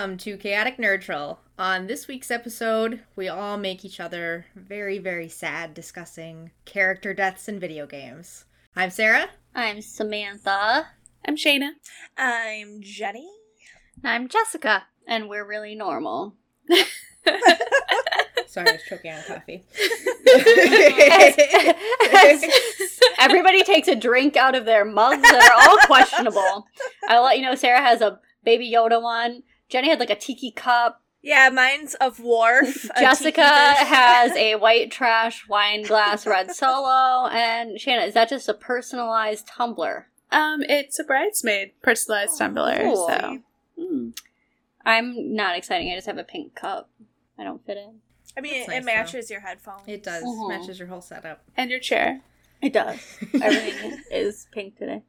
Welcome to Chaotic Nerdtril. On this week's episode, we all make each other very, very sad discussing character deaths in video games. I'm Sarah. I'm Samantha. I'm Shayna. I'm Jenny. I'm Jessica. And we're really normal. Sorry, I was choking on coffee. As- as everybody takes a drink out of their mugs that are all questionable. I'll let you know Sarah has a baby Yoda one. Jenny had like a tiki cup. Yeah, mine's of Worf. a Jessica has a white trash wine glass red solo. And Shanna, is that just a personalized tumbler? Um, it's a bridesmaid personalized tumbler. cool. So Hmm. I'm not exciting. I just have a pink cup. I don't fit in. I mean, That's it nice, matches your headphones. it does. Mhm. Matches your whole setup. and your chair. It does. Everything is pink today.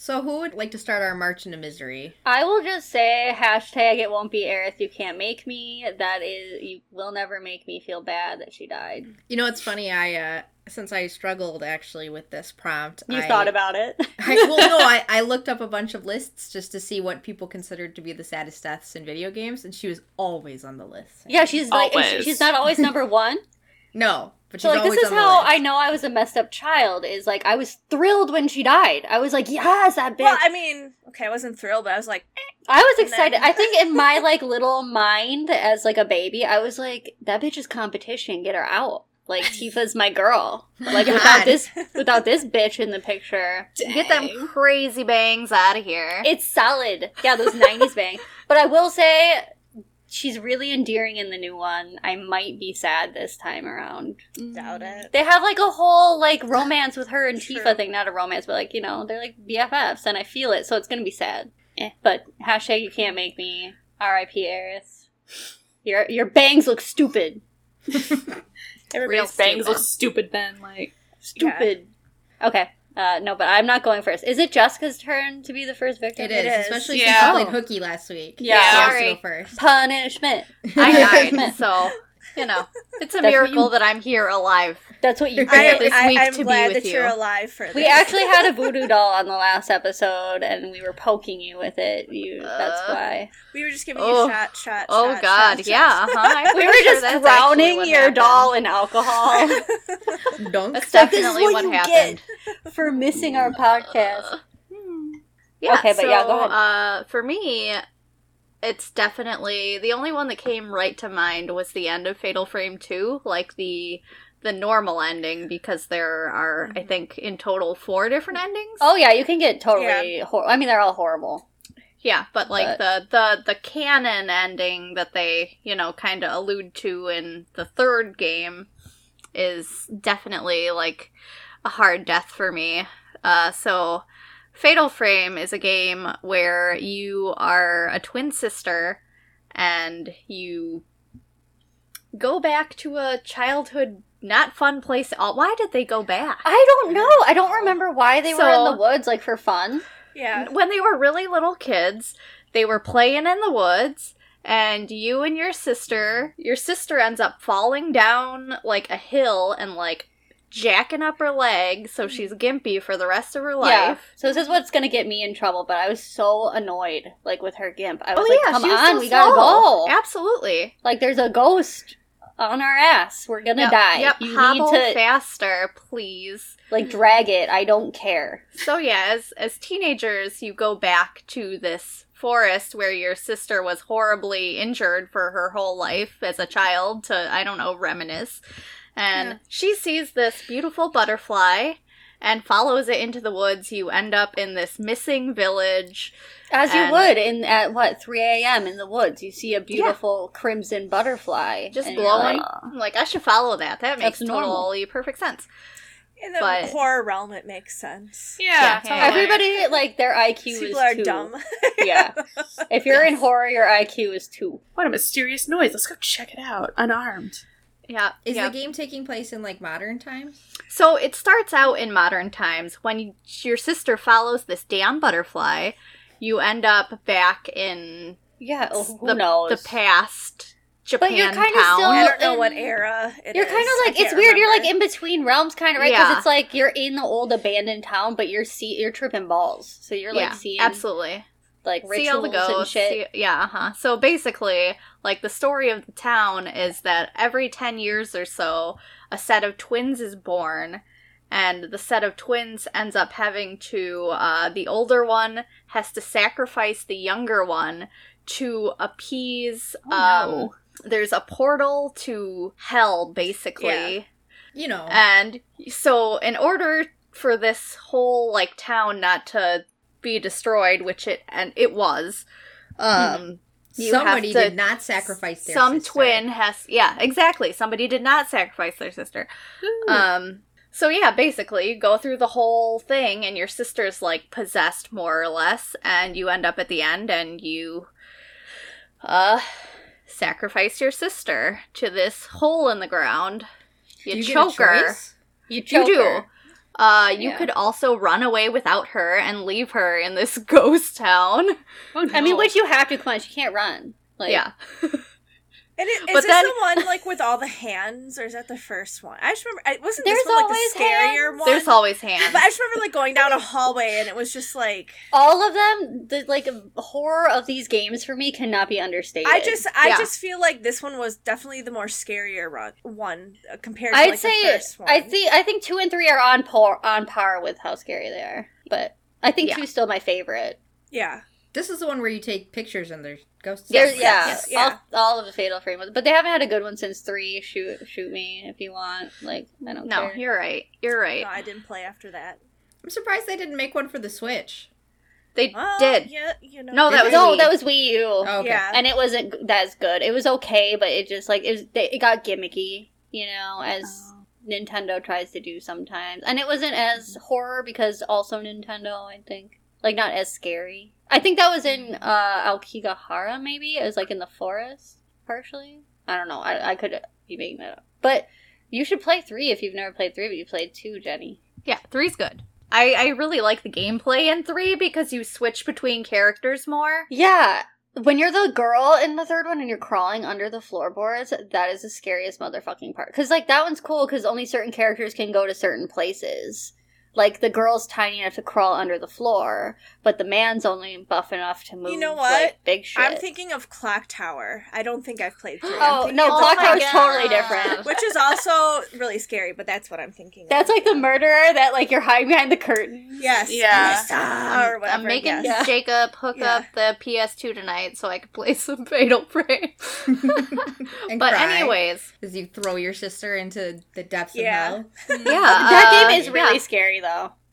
So, who would like to start our march into misery? I will just say hashtag it won't be Aerith. You can't make me. That is, you will never make me feel bad that she died. You know, it's funny. I uh, since I struggled actually with this prompt, You I, thought about it. I, well, no, I, I looked up a bunch of lists just to see what people considered to be the saddest deaths in video games, and she was always on the list. yeah, she's like Always. she's not always number one. No, but she's So like always this is on how. I know I was a messed up child. Is like I was thrilled when she died. I was like, yes, that bitch. Well, I mean, okay, I wasn't thrilled, but I was like, eh. I was And excited. then- I think in my like little mind as like a baby, I was like, that bitch is competition. Get her out. Like Tifa's my girl. Like God. without this without this bitch in the picture, Get them crazy bangs out of here. it's solid. Yeah, those '90s bang. But I will say, she's really endearing in the new one. I might be sad this time around. doubt it. They have like a whole like romance with her and True. Tifa thing. Not a romance, but like you know they're like BFFs, and I feel it. So it's gonna be sad. Eh. But hashtag you can't make me. R.I.P. Aerith. Your your bangs look stupid. Everybody's Real bangs stupid. look stupid then. Like, Stupid. Okay. Uh, no, but I'm not going first. Is it Jessica's turn to be the first victim? It is, It is. especially Yeah. since you Oh. played hooky last week. Yeah. She has to Sorry. go first. Punishment. I died, so you know it's a That's miracle you- that I'm here alive. That's what you I, did. this I, week I'm to be glad with that you're alive for this. We actually had a voodoo doll on the last episode, and we were poking you with it. You. That's Uh, why. we were just giving Oh. you shot, shot, Oh shot, God, shot, yeah, uh-huh. We were sure just that's drowning your happened. doll in alcohol Dunk. That's So this is definitely what what you happened. for missing our podcast. Yeah, Okay, but so, yeah, go ahead. Uh, for me, it's definitely the only one that came right to mind was the end of Fatal Frame Two, like the the normal ending, because there are I think in total four different endings. Oh yeah, you can get totally. Hor- I mean, they're all horrible. Yeah, but like the the the canon ending that they you know kind of allude to in the third game is definitely like a hard death for me. Uh, so Fatal Frame is a game where you are a twin sister and you go back to a childhood not fun place. at all. Why did they go back? I don't know. I don't remember why they were in the woods, like for fun. yeah. when they were really little kids, they were playing in the woods, and you and your sister, your sister ends up falling down like a hill and like jacking up her leg, so hmm. she's gimpy for the rest of her Yeah. life. So this is what's gonna get me in trouble. But I was so annoyed, like with her gimp. I was oh like, yeah, "Come on, so we gotta slow. go! Absolutely. Like, there's a ghost on our ass. We're gonna Yep, die. Yep. You Hobble need to faster, please. like drag it. I don't care. So yeah, as as teenagers, you go back to this forest where your sister was horribly injured for her whole life as a child to I don't know reminisce, and Yeah. she sees this beautiful butterfly and follows it into the woods. You end up in this missing village. As you would in at what 3 a.m. in the woods, you see a beautiful crimson butterfly, Just and glowing. like, I'm like I should follow that. That makes That's normal. totally perfect sense. In the But- horror realm, it makes sense. yeah, Yeah. totally. Everybody like their IQ People is are two. dumb. Yeah. If you're in horror, your IQ is two. What a mysterious noise. Let's go check it out. Unarmed. Yeah. Is yeah. the game taking place in like modern times? So it starts out in modern times when you, your sister follows this damn butterfly. You end up back in Yeah, oh, who the, knows? the past Japan But you're kinda still- I don't know and what era it You're is. kind of like it's can't weird. You're like in between realms, kind of right? Because Yeah. it's like you're in the old abandoned town, but you're see you're tripping balls. So you're like yeah, seeing absolutely. Like see all rituals the and ghosts. shit. see- yeah, uh-huh. So basically, like the story of the town is that every 10 years or so, a set of twins is born and the set of twins ends up having to uh the older one has to sacrifice the younger one to appease Oh, um no. there's a portal to hell basically. You know. And so, in order for this whole like town not to be destroyed, which it and it was, um, you have Somebody to- did not sacrifice their some sister. twin has yeah exactly somebody did not sacrifice their sister. Um, so yeah, basically, you go through the whole thing, and your sister's like possessed more or less, and you end up at the end, and you uh sacrifice your sister to this hole in the ground. You, you choke her. You You choke do. her. Uh, you Yeah. could also run away without her and leave her in this ghost town. Oh, I mean, no. which you have to clench. You can't run. Like, yeah. And it, is But this then- the one like with all the hands, or is that the first one? I just remember. I wasn't There's this one like always the scarier hands. one. There's always hands. But I just remember like going down a hallway and it was just like all of them. The like horror of these games for me cannot be understated. I just I Yeah. just feel like this one was definitely the more scarier run, one uh, compared to I'd like say the first one. I think I think two and three are on par on par with how scary they are, but I think Yeah. two's still my favorite. yeah. This is the one where you take pictures and there's ghosts. There's Yes, yeah, yes, yeah. All, all of the Fatal Frame, was- but they haven't had a good one since three. Shoot, shoot me if you want. Like I don't no, care. you're right. You're right. No, I didn't play after that. I'm surprised they didn't make one for the Switch. They Well, did. Yeah, you know. No, that was they? no, Wii. Oh, that was Wii U, Oh, okay. Yeah. and it wasn't g- that good. It was okay, but it just like it was. they- It got gimmicky, you know, oh. as Nintendo tries to do sometimes, and it wasn't as horror because also Nintendo, I think, like not as scary. I think that was in uh Aokigahara, maybe it was like in the forest, partially. I don't know. I I could be making that up, but you should play three if you've never played three, but you played two, Jenny. Yeah, three's good. I, I really like the gameplay in three because you switch between characters more. Yeah. When you're the girl in the third one and you're crawling under the floorboards, that is the scariest motherfucking part. Because, like, that one's cool because only certain characters can go to certain places. Like, the girl's tiny enough to crawl under the floor, but the man's only buff enough to move, You know what? like, big shit. I'm thinking of Clock Tower. I don't think I've played three. I'm Oh, no, Clock my Tower's totally different. which is also really scary, but that's what I'm thinking. of. That's like the murderer that, like, you're hiding behind the curtain. Yes. Yeah. Melissa, or whatever. I'm making yes. Jacob hook Yeah. up the PS2 tonight so I can play some Fatal Frame. but cry anyways, as you throw your sister into the depths Yeah. of hell. yeah, that uh, game is really yeah. scary, though.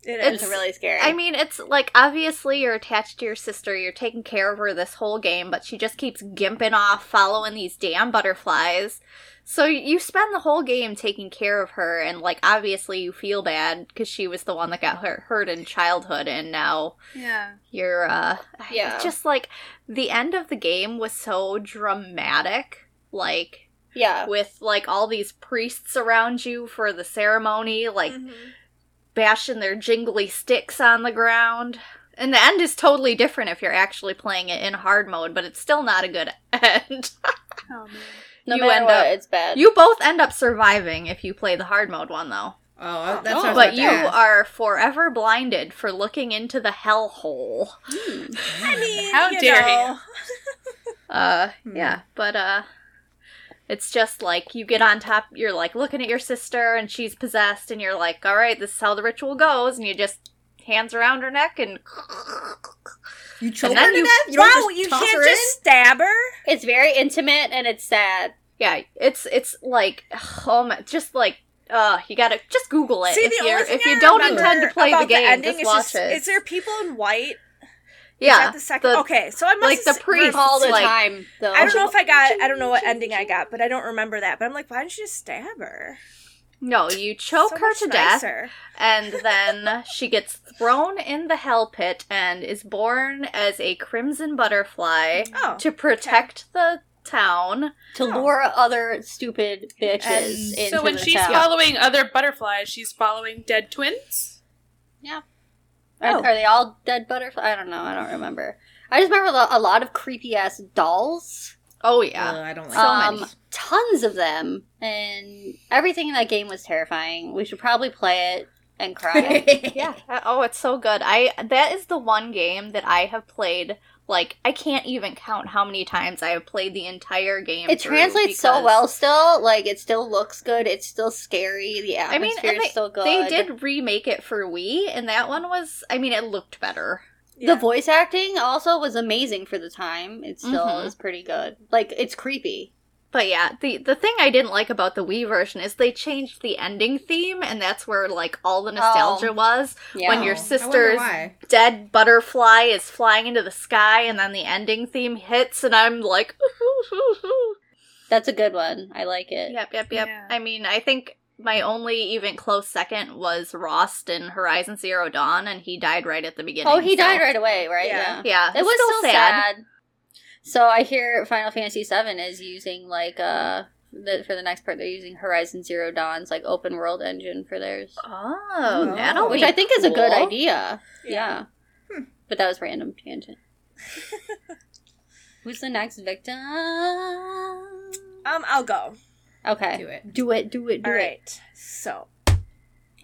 It It's is. really scary. I mean, it's like obviously you're attached to your sister, you're taking care of her this whole game, but she just keeps gimping off, following these damn butterflies. So you spend the whole game taking care of her, and like obviously you feel bad because she was the one that got hurt, hurt in childhood, and now Yeah. you're uh, Yeah. just like the end of the game was so dramatic, like yeah. with like all these priests around you for the ceremony, like Mhm. Bashing their jingly sticks on the ground. And the end is totally different if you're actually playing it in hard mode, but it's still not a good end. Oh. No you matter end what, up- it's bad. you both end up surviving if you play the hard mode one, though. Oh, that's Oh. what I was But you ask. are forever blinded for looking into the hellhole. Hmm. I mean, How you dare know. Uh, Hmm. yeah, but uh, it's just like you get on top. You're like looking at your sister, and she's possessed, and you're like, "All right, this is how the ritual goes," and you just hands around her neck and You choke then her to you- death? You don't wow, just you toss can't her just in? stab her. It's very intimate and it's sad. yeah, it's it's like oh my, just like uh, you gotta just Google it See, if the you're only thing if you don't remember intend to play the about game, ending just is watch just, it. Is there people in white? Is yeah, that the second. the- okay, so I must like have the s- priest All the like- time, though. I don't know if I got. I don't know what ending I got, but I don't remember that. But I'm like, why didn't you just stab her? no, you choke So her much to death. and then she gets thrown in the hell pit and is born as a crimson butterfly Oh, to protect the town. to oh. lure other stupid bitches And into So when the she's town. following other butterflies, she's following dead twins. Are, Oh. are they all dead butterflies? I don't know. I don't remember. I just remember a lot of creepy ass dolls. Oh Uh, yeah. I don't like So um, many. tons of them, and everything in that game was terrifying. We should probably play it and cry. yeah. Uh, Oh, it's so good. I that is the one game that I have played. Like I can't even count how many times I have played the entire game. it translates so well still. Like it still looks good. It's still scary. The I mean, atmosphere they, is still good. they did remake it for Wii, and that one was. I mean, it looked better. The voice acting also was amazing for the time. It still Mhm. is pretty good. Like it's creepy. But yeah, the the thing I didn't like about the Wii version is they changed the ending theme, and that's where like all the nostalgia Oh. was. Yeah. When your sister's dead butterfly is flying into the sky, and then the ending theme hits, and I'm like, That's a good one. I like it. yep, yep, yep. Yeah. I mean, I think my only even close second was Rost in Horizon Zero Dawn, and he died right at the beginning. Oh, he so- died right away, right? Yeah. Yeah, It was still so sad. So I hear Final Fantasy VII is using like uh the, for the next part they're using Horizon Zero Dawn's like open world engine for theirs, Oh, Oh. that'll which be I think is a good idea. Yeah. Yeah, Hmm. but that was random tangent. Who's the next victim? Um, I'll go. Okay, Do it. do it, do it, do All it. right. So,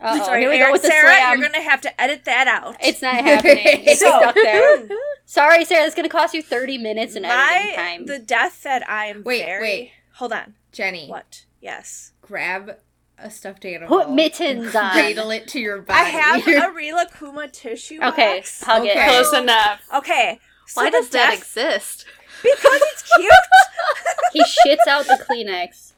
Uh-oh, sorry, here we Aaron, go with the Sarah. slam. You're gonna have to edit that out. It's not happening. It's So- stuck there. Sorry, Sarah. It's gonna cost you thirty minutes in editing My time. the death that I am Wait, very. wait. Hold on. Jenny, What? Yes. grab a stuffed animal. Put mittens on. Cradle it to your body. I have a Rilakkuma tissue Okay, box. hug it. Close enough. Okay. So Why the does that death- exist? Because it's cute. he shits out the Kleenex.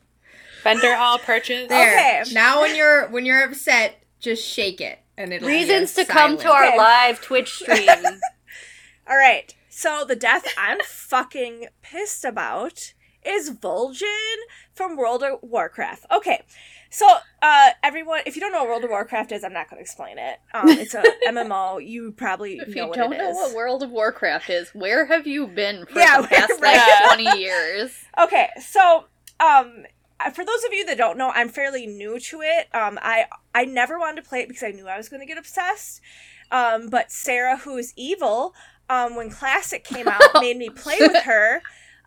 Vendor all purchase. there. Okay. Now when you're when you're upset, just shake it and it'll be Reasons to a come to our Okay. live Twitch stream. All right. So the death I'm fucking pissed about is Vol'jin from World of Warcraft. Okay. So, uh, everyone, if you don't know what World of Warcraft is, I'm not going to explain it. Um, it's a MMO. You probably If know you what don't know is. what World of Warcraft is, where have you been for Yeah, the past right. like twenty years? Okay, so um for those of you that don't know, I'm fairly new to it. Um I I never wanted to play it because I knew I was going to get obsessed. Um but Sarah who is evil um when classic came out made me play with her.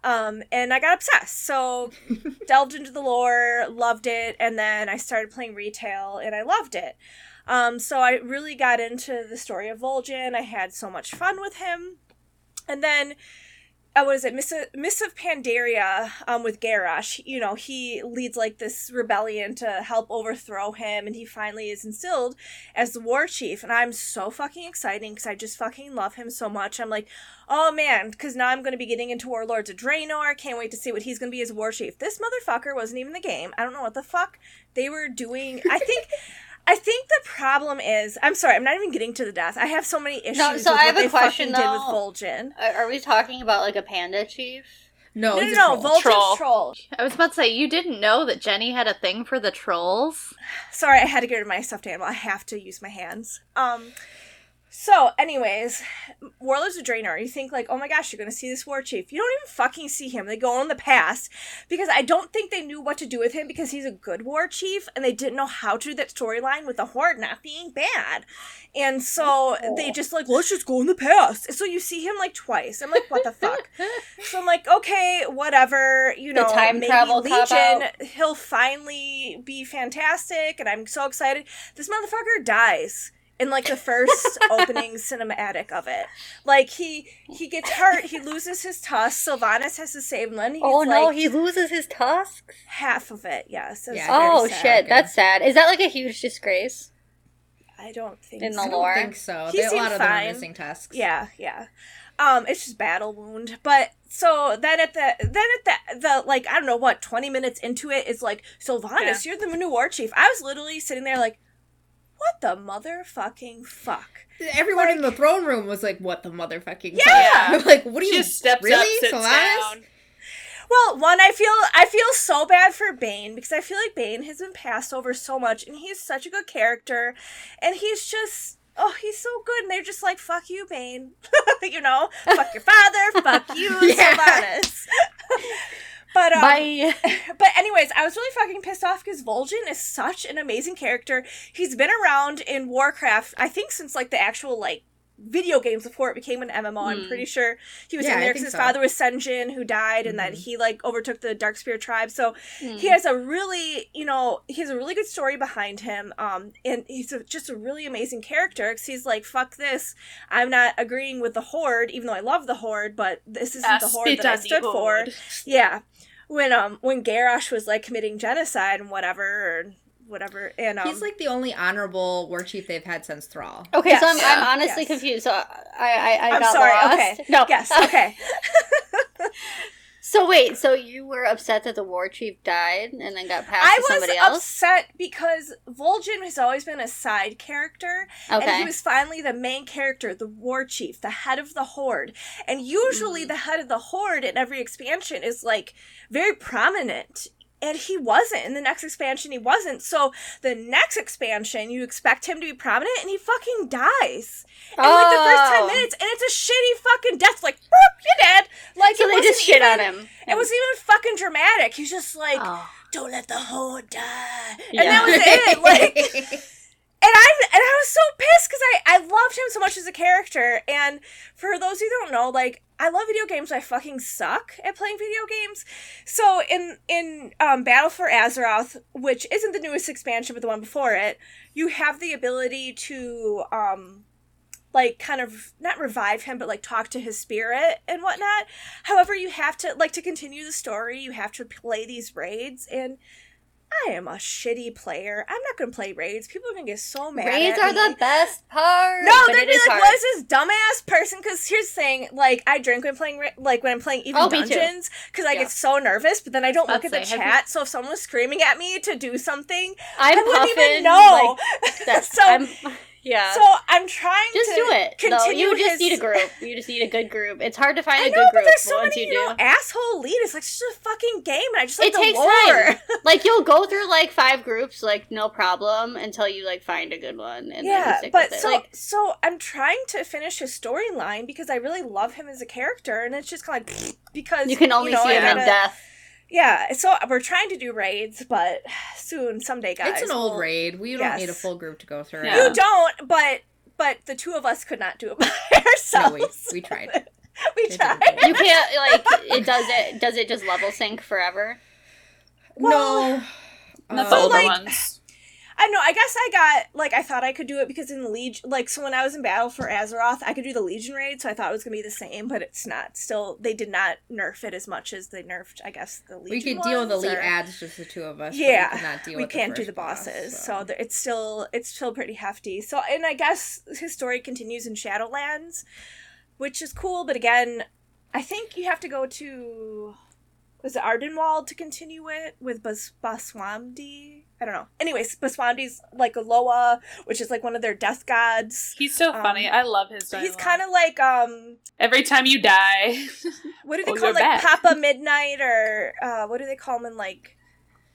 Um and I got obsessed. So delved into the lore, loved it, and then I started playing retail and I loved it. Um so I really got into the story of Vol'jin. I had so much fun with him. And then uh, what is it, Mists of, Mists of Pandaria, um, with Garrosh. You know, he leads like this rebellion to help overthrow him, and he finally is instilled as the war chief. And I'm so fucking excited because I just fucking love him so much. I'm like, oh man, because now I'm going to be getting into Warlords of Draenor. Can't wait to see what he's going to be as war chief. This motherfucker wasn't even the game. I don't know what the fuck they were doing. I think. I think the problem is, I'm sorry, I'm not even getting to the death. I have so many issues No, so with I what have a question, though. with Vol'jin. Are, are we talking about like a panda chief? No, No, no, no, troll. Vol'jin's Troll. troll. I was about to say you didn't know that Jenny had a thing for the trolls. Sorry, I had to get rid of my stuffed animal. I have to use my hands. Um, so, anyways, Warlords of Draenor, you think like, oh my gosh, you're gonna see this war chief. You don't even fucking see him. They go in the past because I don't think they knew what to do with him because he's a good war chief and they didn't know how to do that storyline with the horde not being bad. And so they oh. just like, let's just go in the past. So you see him like twice. I'm like, what the fuck? So I'm like, okay, whatever. You know, The time maybe travel Legion, he'll finally be fantastic, and I'm so excited. This motherfucker dies in like the first opening cinematic of it. Like he he gets hurt, he loses his tusk. Sylvanas has to save him. Then Oh gets, no, like, he loses his tusks. half of it. Yes. It's Yeah, Oh sad. shit, that's sad. Is that like a huge disgrace? I don't think In the so. I don't lore. think so. He They, a lot of them are fine. missing tusks. Yeah, yeah. Um, it's just battle wound. But so then at the then at the the like I don't know what twenty minutes into it is like Sylvanas, you're the new war chief. I was literally sitting there like, what the motherfucking fuck? Everyone in the throne room was like, "What the motherfucking?" Yeah. fuck?" like, what are She you just steps really? up, sits Solaris? down. Well, one, I feel I feel so bad for Baine because I feel like Baine has been passed over so much, and he's such a good character, and he's just oh, he's so good, and they're just like fuck you, Baine, you know, fuck your father, fuck you, Yeah. But um, Bye. but anyways, I was really fucking pissed off because Vol'jin is such an amazing character. He's been around in Warcraft, I think, since like the actual like video games before it became an MMO. I'm Hmm. pretty sure he was Yeah, in there because his so. father was Sen'jin who died, and that Mhm. he like overtook the Darkspear tribe. So Hmm. he has a really you know he has a really good story behind him um and he's a, just a really amazing character because he's like fuck this i'm not agreeing with the horde even though i love the horde but this isn't the horde that i stood for yeah when um when Garrosh was like committing genocide and whatever or whatever and um He's like the only honorable war chief they've had since Thrall. Okay, so I'm, I'm honestly Yes. confused. So I I, I I'm got sorry, lost. okay. No. yes okay So wait, so you were upset that the war chief died and then got passed i to somebody else? I was upset because vol'jin has always been a side character and he was finally the main character, the war chief, the head of the horde. And usually, Mm. the head of the horde in every expansion is like very prominent. And he wasn't. In the next expansion, he wasn't. So, the next expansion, you expect him to be prominent, and he fucking dies. In like the first 10 Oh. minutes, and it's a shitty fucking death. Like, you're dead. Like, So it they just shit even, on him. It wasn't even fucking dramatic. He's just like, Oh. don't let the horde die. Yeah. And that was it. Like, and I and I was so pissed because I I loved him so much as a character. And for those who don't know, like I love video games. I fucking suck at playing video games. So in in um, Battle for Azeroth, which isn't the newest expansion but the one before it, you have the ability to um like kind of not revive him but like talk to his spirit and whatnot however you have to like to continue the story you have to play these raids and i am a shitty player i'm not gonna play raids people are gonna get so mad Raids at are me. the best part. no, but they'd it be is like, hard. "What is this dumbass person?" Because here's the thing: like, I drink when playing, ra- like when I'm playing even Oh, me dungeons, because I Yeah. get so nervous. But then I don't look Let's at the say, have chat. So if someone was screaming at me to do something, I'm I wouldn't puffing, even know. Like, that's, so, I'm, yeah. so I'm trying to just to do it. No, Continue you just his- need a group. You just need a good group. It's hard to find I a know, good but group there's so once many, you you do. know, asshole lead. It's like just a fucking game, and I just like It the takes lore. time. like you'll go through like five groups, like no problem, until you like find a good one, and then you yeah, stick but with it. so like, so I'm trying to finish his storyline because I really love him as a character, and it's just kind of like because you can only know, see him in gotta- death. Yeah, so we're trying to do raids, but soon, someday, guys. it's an old we'll- raid. We don't Yes. need a full group to go through. Yeah. it. You don't, but but the two of us could not do it by No, ourselves. we, we tried. we It didn't tried. You can't like it. Does it? Does it just level sync forever? Well, no. Not Uh, the older like- ones. I know. I guess I got like I thought I could do it because in the Legion, like so when I was in battle for Azeroth, I could do the Legion raid, so I thought it was gonna be the same, but it's not. Still, they did not nerf it as much as they nerfed, I guess, the Legion. we could deal with ones, elite or- ads, just the two of us. Yeah, we, could not deal we can't do first the boss, bosses, so th- it's still it's still pretty hefty. So, and I guess his story continues in Shadowlands, which is cool. But again, I think you have to go to was it Ardenweald to continue it with Bas- Bwonsamdi? I don't know. Anyways, Bwonsamdi's like a Loa, which is like one of their death gods. He's so um, funny. I love his dialogue. He's kind of like um, Every time you die, what do they call like back. Papa Midnight or uh, what do they call him in like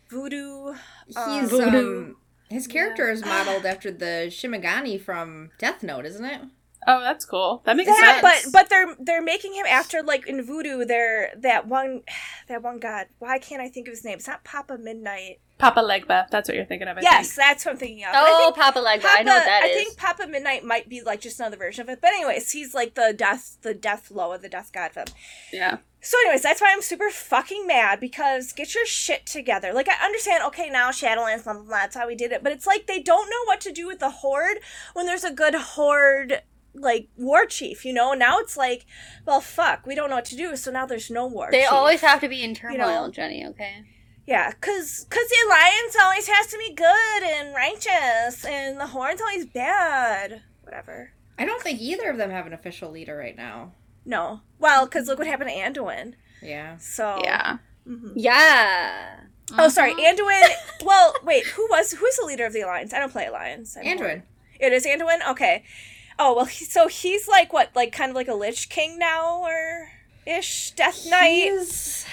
Voodoo? Um, He's Voodoo. um, his character is modeled after the Shinigami from Death Note, isn't it? oh, that's cool. That makes that, sense. but but they're they're making him after like in voodoo they're that one that one god why can't i think of his name it's not papa midnight Papa Legba. That's what you're thinking of. I yes that's what i'm thinking of Oh, think Papa Legba. I know what that I is. think Papa Midnight might be like just another version of it. But anyways, he's like the death the death Loa, the death god of them. think. Yeah. So anyways, that's why I'm super fucking mad because get your shit together. Like I understand, okay, now Shadowlands, blah, blah, blah, that's how we did it. But it's like they don't know what to do with the horde when there's a good horde like war chief, you know? Now it's like, well fuck, we don't know what to do, so now there's no war They chief. always have to be in turmoil, know. Jenny. Okay. Yeah, cause, cause the alliance always has to be good and righteous, and the horn's always bad. Whatever. I don't think either of them have an official leader right now. No. Well, because look what happened to Anduin. Yeah. So Yeah. mhm. Yeah. Oh, sorry, Uh-huh. Anduin. well, wait, who was who's the leader of the alliance? I don't play alliance. I'm Anduin. It is Anduin. Okay. Oh well, he, so he's like what, like kind of like a Lich King now, or ish, Death Knight. He's,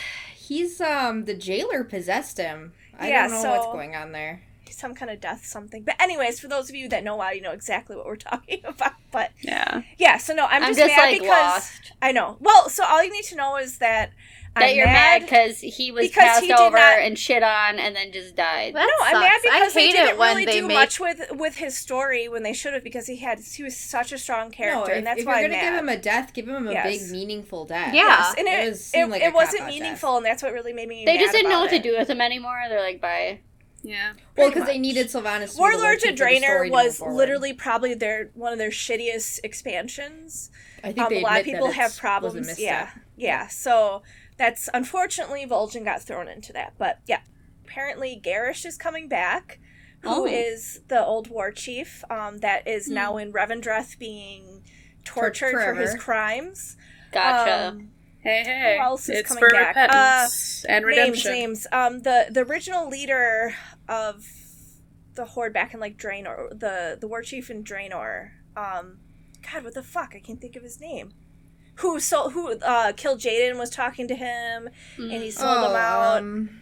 he's um the jailer possessed him. I Yeah, don't know what's going on there. some kind of death something. But anyways, for those of you that know WoW, you know exactly what we're talking about. But Yeah. yeah, so no, I'm, I'm just, just, mad like, because lost. I know. Well, so all you need to know is that that I'm you're mad because he was because passed he over not- and shit on and then just died. That no, I'm mad because I they didn't it when really they do make much with with his story when they should have because he had he was such a strong No, character, if, and that's if why you're I'm gonna mad. give him a death, give him a Yes. big, meaningful death. Yeah. Yes, and It it, was, it, like it wasn't cop-out meaningful, and that's what really made me. they mad just didn't know about what to do with him anymore. They're like, bye. Yeah. Well, because they much. needed Sylvanas. to be the Warlords of Chief the story Draenor was literally probably their one of their shittiest expansions. I think Um, they a lot of people have problems. misstep. Yeah, yeah. So that's unfortunately Vol'jin got thrown into that, but yeah. Apparently, Garrosh is coming back, who is Oh. the old war chief um, that is Hmm. now in Revendreth being tortured Tortured for his crimes. Gotcha. Um, Hey, hey. Who else is it's coming for back? Uh, repentance and names, names. Um, the the original leader of the horde back in like Draenor, the the war chief in Draenor. Um, God, what the fuck? I can't think of his name. Who so who uh killed Jaden was talking to him and he sold him out. Um,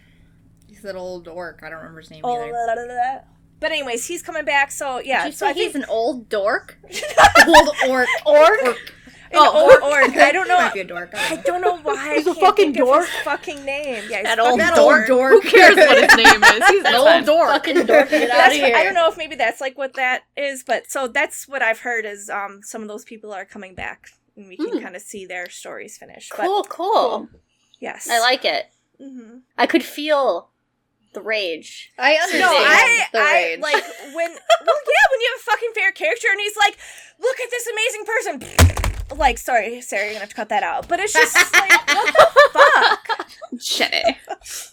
he's that old orc. I don't remember his name Oh, either. la, la, la, la. But anyways, he's coming back. So yeah, Did you so say I think he's an old dork? old orc. Orc? orc. an old orc. I don't know. Might be a dork. I I don't know. don't know why. He's I a can't fucking think of dork. his fucking name. Yeah, he's That fucking old That dork. dork. Who cares what his name is? He's an old fine. dork. Fucking dork, get out of here. I don't know if maybe that's like what that is, but so that's what I've heard is um some of those people are coming back and we can Hmm. kind of see their stories finish. Cool, cool. But yes, I like it. hmm I could feel the rage. I No, understand I, the I rage. like when well yeah when you have a fucking favorite character and he's like, look at this amazing person. Like, sorry, Sarah, you're gonna have to cut that out. But it's just like, what the fuck? Shitty.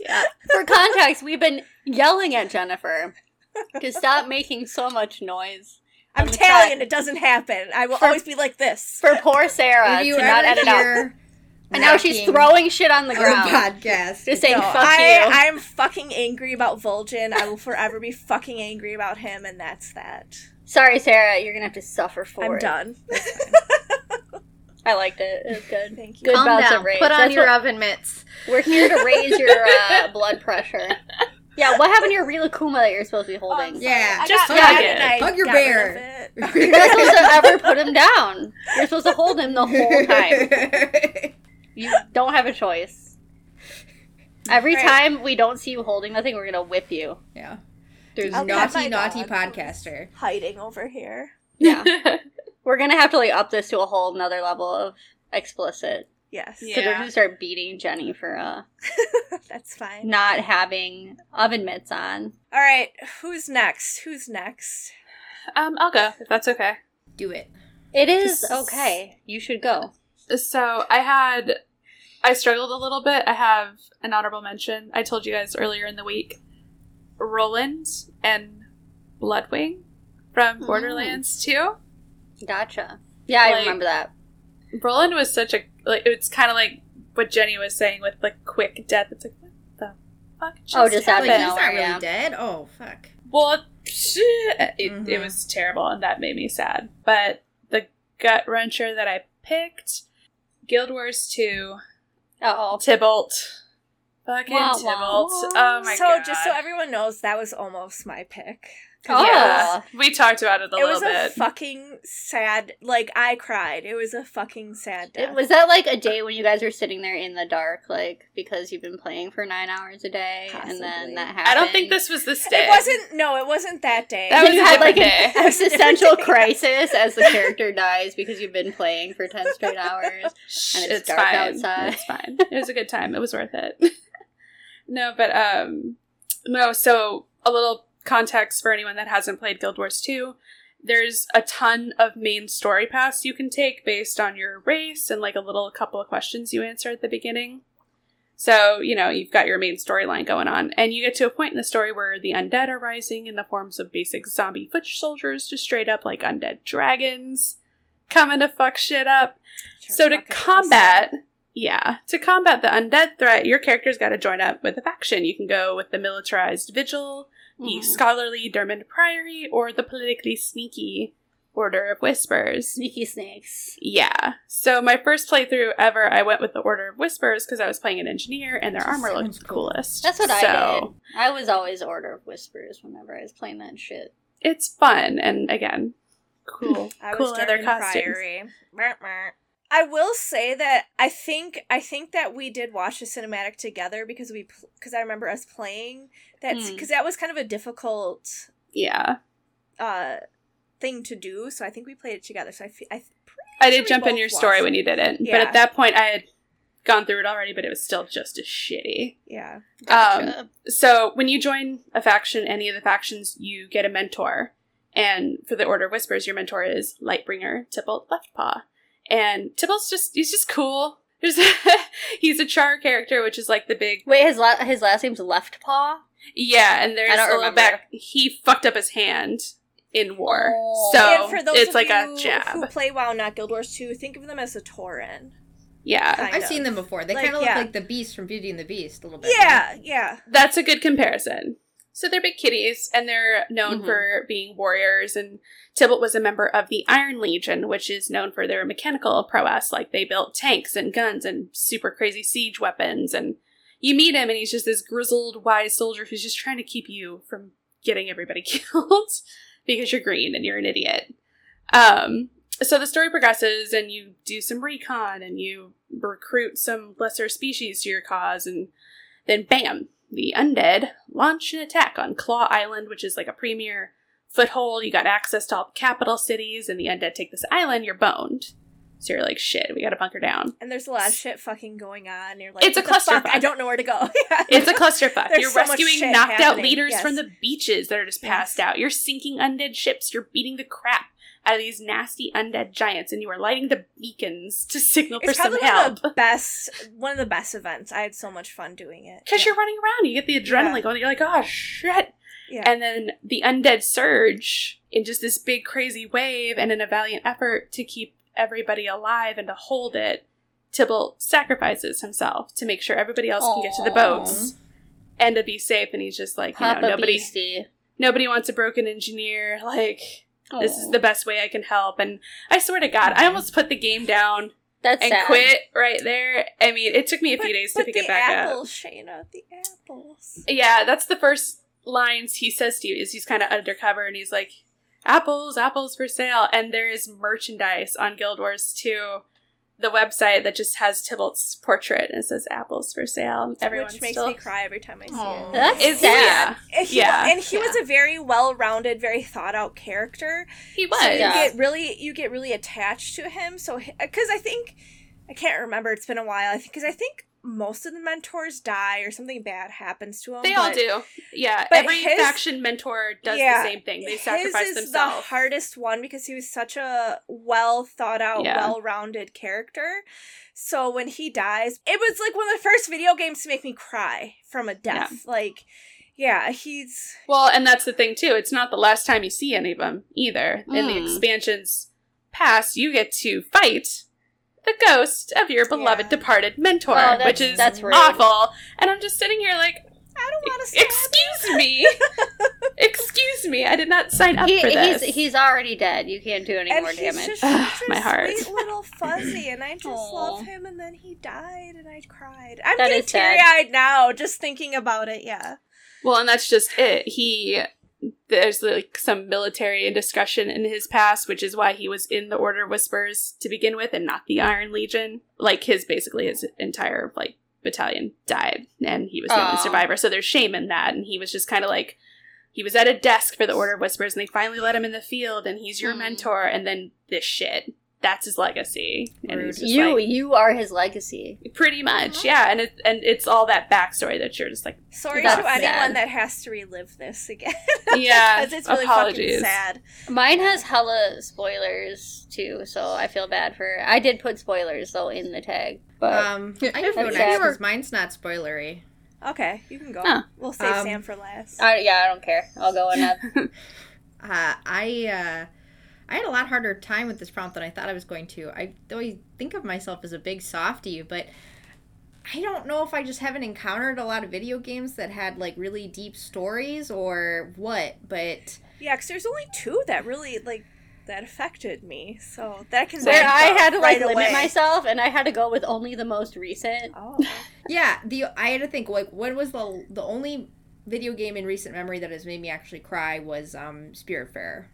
Yeah. For context, we've been yelling at Jennifer to stop making so much noise. I'm On the Italian. It doesn't happen. I will For- always be like this. For poor Sarah If to not ever edit out. hear And now she's throwing shit on the ground. podcast. Just saying, No, fuck I, you. I am fucking angry about Vol'jin. I will forever be fucking angry about him, and that's that. Sorry, Sarah, you're gonna have to suffer for it. I'm done. I liked it. It was good. Thank you. Good Calm bouts down. of rage. Put on That's your what- oven mitts. We're here to raise your uh, blood pressure. Yeah, what happened to your Rilakkuma that you're supposed to be Oh, holding? I'm Yeah, I just hug mad it. Hug your bear. You're not supposed to ever put him down. You're supposed to hold him the whole time. You don't have a choice. Every Right. time we don't see you holding nothing, we're gonna whip you. yeah. There's I'll Naughty, naughty podcaster. Hiding over here. yeah. We're gonna have to like up this to a whole another level of explicit. Yes. So they're Yeah. gonna start beating Jenny for uh That's fine. not having oven mitts on. All right. Who's next? Who's next? um, I'll go if that's okay. Do it. It is This- okay. You should go. So I had, I struggled a little bit. I have an honorable mention. I told you guys earlier in the week, Roland and Bloodwing from Mm. Borderlands 2. Gotcha. Yeah, I Like- remember that. Roland was such a like. It's kind of like what Jenny was saying with like quick death. It's like what the fuck? Oh, just out Like, of he's not really yeah. dead. Oh, fuck. Well, it, it Mhm. was terrible, and that made me sad. But the gut wrencher that I picked, Guild Wars 2, Uh oh. Tybalt. Fucking Wah, wah, Tybalt. wah. Oh my so god. just so everyone knows, that was almost my pick. Oh. Yeah. We talked about it a it little was a fucking sad. Like I cried. It was a fucking sad death. It, was that like a day when you guys were sitting there in the dark, like because you've been playing for nine hours a day, and then that happened? I don't think this was this day. It wasn't. No, it wasn't that day. That was you a had like different an existential crisis as the character dies because you've been playing for ten straight hours. Shh, and it's dark outside. It's fine. It was a good time. It was worth it. no, but um, no. So a little context for anyone that hasn't played Guild Wars 2. There's a ton of main story paths you can take based on your race and like a little couple of questions you answer at the beginning. So, you know, you've got your main storyline going on, and you get to a point in the story where the undead are rising in the forms of basic zombie foot soldiers to straight up like undead dragons coming to fuck shit up. Sure So to combat, yeah, to combat the undead threat, your character's got to join up with a faction. You can go with the militarized vigil, the Mhm. scholarly Durmand Priory, or the politically sneaky Order of Whispers. Sneaky snakes. Yeah. So my first playthrough ever, I went with the Order of Whispers because I was playing an engineer and their armor looked cool. coolest. That's what I so did. I was always Order of Whispers whenever I was playing that shit. It's fun and again, cool, I cool was other costumes. Priory. Mer, mer. I will say that I think I think that we did watch the cinematic together because we because I remember us playing that Hmm. because that was kind of a difficult Yeah. uh thing to do. So I think we played it together. So I fe- I I sure did we jump in your story watched when you did it, but at that point I had gone through it already, but it was still just as shitty. yeah Um, so when you join a faction, any of the factions, you get a mentor. And for the Order of Whispers, your mentor is Lightbringer Tybalt Leftpaw. And Tybalt's just, he's just cool. There's he's a char character, which is like the big, Wait, his la- his last name's Left Paw. yeah, and there's I a don't little remember. back, he fucked up his hand in war. Oh. So and for those it's of like you a jab. who play WoW, not Guild Wars 2, think of them as a Tauren. yeah. Kind I've of. seen them before. They Like, kind of look yeah. like the Beast from Beauty and the Beast a little bit. Yeah, yeah. That's a good comparison. So they're big kitties, and they're known Mhm. for being warriors. And Tybalt was a member of the Iron Legion, which is known for their mechanical prowess. Like they built tanks and guns and super crazy siege weapons. And you meet him, and he's just this grizzled, wise soldier who's just trying to keep you from getting everybody killed because you're green and you're an idiot. Um, so the story progresses, and you do some recon, and you recruit some lesser species to your cause, and then bam, the undead launch an attack on Claw Island, which is like a premier foothold. You got access to all the capital cities, and the undead take this island, you're boned. So you're like, shit, we gotta bunker down. And there's a lot of shit fucking going on. You're like, It's a "What the fuck? clusterfuck. I don't know where to go. Yeah. It's a clusterfuck. You're so rescuing knocked out leaders yes. from the beaches that are just passed Yes. out. You're sinking undead ships. You're beating the crap out of these nasty undead giants, and you are lighting the beacons to signal for It's some probably one help. of the best, one of the best events. I had so much fun doing it. Because yeah. you're running around, you get the adrenaline Yeah. going. You're like, oh shit! yeah. And then the undead surge in just this big crazy wave, and in a valiant effort to keep everybody alive and to hold it, Tybalt sacrifices himself to make sure everybody else can get to the boats and to be safe. And he's just like, you Papa know, nobody, Beastie. nobody wants a broken engineer. Like, this is the best way I can help. And I swear to God, I almost put the game down That's and sad. quit right there. I mean, it took me a few But- days to pick it back up. apples, Shayna, the apples. Yeah, that's the first lines he says to you is he's kind of undercover and he's like, apples, apples for sale. And there is merchandise on Guild Wars 2, the website that just has Tybalt's portrait and it says apples for sale. Everyone's which makes still... me cry every time I see Aw. it. That's It's, sad. yeah, And he, Yeah. and he was a very well-rounded, very thought-out character. he was. So you Yeah. get really, you get really attached to him. So, because I think, I can't remember. It's been a while. I think because I think most of the mentors die or something bad happens to them. They all do. Yeah, but every his- faction mentor does Yeah, the same thing. They His sacrifice is themselves. the hardest one because he was such a well thought out, Yeah. well rounded character. So when he dies, it was like one of the first video games to make me cry from a death. Like, yeah, he's Well, and that's the thing too. It's not the last time you see any of them either. In the Mm. expansions past, you get to fight the ghost of your beloved Yeah. departed mentor, Oh, which is that's rude. awful. And I'm just sitting here like, I don't want to stab excuse me, excuse me, I did not sign up He, for this. he's he's already dead. You can't do any and more he's damage. just Ugh, such my heart. sweet little fuzzy, and I just Aw. love him. And then he died, and I cried. I'm That getting teary eyed now just thinking about it. Yeah, Well, and that's just it. He there's like some military discussion in his past, which is why he was in the Order of Whispers to begin with, and not the Iron Legion. Like his basically his entire like battalion died, and he was the only survivor. So there's shame in that, and he was just kind of like he was at a desk for the Order of Whispers, and they finally let him in the field, and he's your Hmm. mentor, and then this shit. That's his legacy, and he's You like, you are his legacy. pretty much, yeah. And it and it's all that backstory that you're just like, sorry That's to anyone that has to relive this again. yeah, because it's really apologies. fucking sad. Mine has hella spoilers too, so I feel bad for. I did put spoilers though in the tag, but Um, I can go That's next because mine's not spoilery. Okay, you can go. Huh. We'll save Um, Sam for last. I, yeah, I don't care. I'll go in that. Uh, I uh, I had a lot harder time with this prompt than I thought I was going to. I always think of myself as a big softie, but I don't know if I just haven't encountered a lot of video games that had like really deep stories or what. But yeah, because there's only two that really like that affected me, so that can. Where I had to like right limit away. myself, and I had to go with only the most recent. Oh, Yeah, the I had to think like when was the the only video game in recent memory that has made me actually cry was um Spiritfarer.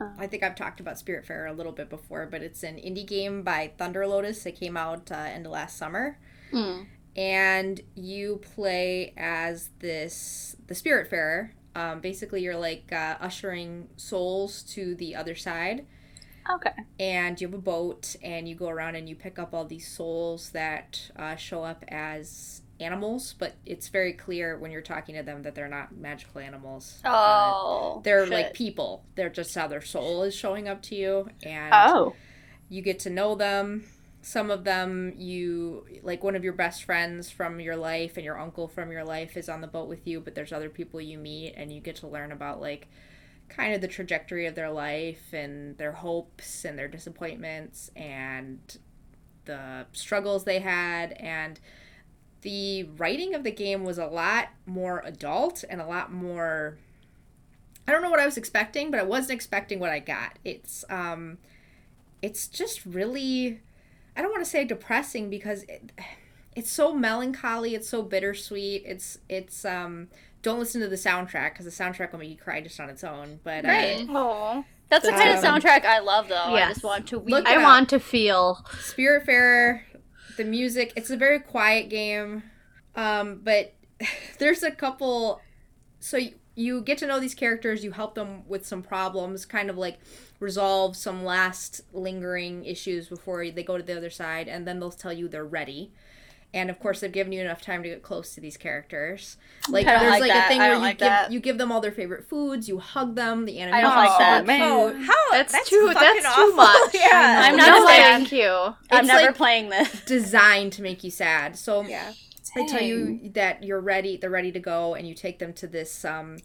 Oh. I think I've talked about Spiritfarer a little bit before, but it's an indie game by Thunder Lotus. It came out uh, end of last summer, Hmm. and you play as this the Spiritfarer. Um, basically, you're like uh, ushering souls to the other side Okay. and you have a boat and you go around and you pick up all these souls that uh, show up as animals but it's very clear when you're talking to them that they're not magical animals Uh, Oh, they're shit. like people they're just how their soul is showing up to you and Oh. you get to know them some of them you like one of your best friends from your life and your uncle from your life is on the boat with you but there's other people you meet and you get to learn about like kind of the trajectory of their life and their hopes and their disappointments and the struggles they had and the writing of the game was a lot more adult and a lot more I don't know what I was expecting, but I wasn't expecting what I got. It's um it's just really I don't want to say depressing because it, it's so melancholy, it's so bittersweet. It's it's um don't listen to the soundtrack because the soundtrack will make you cry just on its own. But uh, Right. Oh, That's the kind of Um, soundtrack I love, though. I yes. just want to weep. Look I want to feel. Spiritfarer, the music, it's a very quiet game. Um, but there's a couple so you, you get to know these characters, you help them with some problems, kind of like resolve some last lingering issues before they go to the other side, and then they'll tell you they're ready. And of course, they've given you enough time to get close to these characters. Like there's like like, a thing where you like give that. you give them all their favorite foods, you hug them. The animals. I don't like that. oh, how That's, that's too. That's awful. too much. Yeah, I'm not no, a thank you. I'm never like- playing this. designed to make you sad. So yeah. they tell you that you're ready they're ready to go and you take them to this um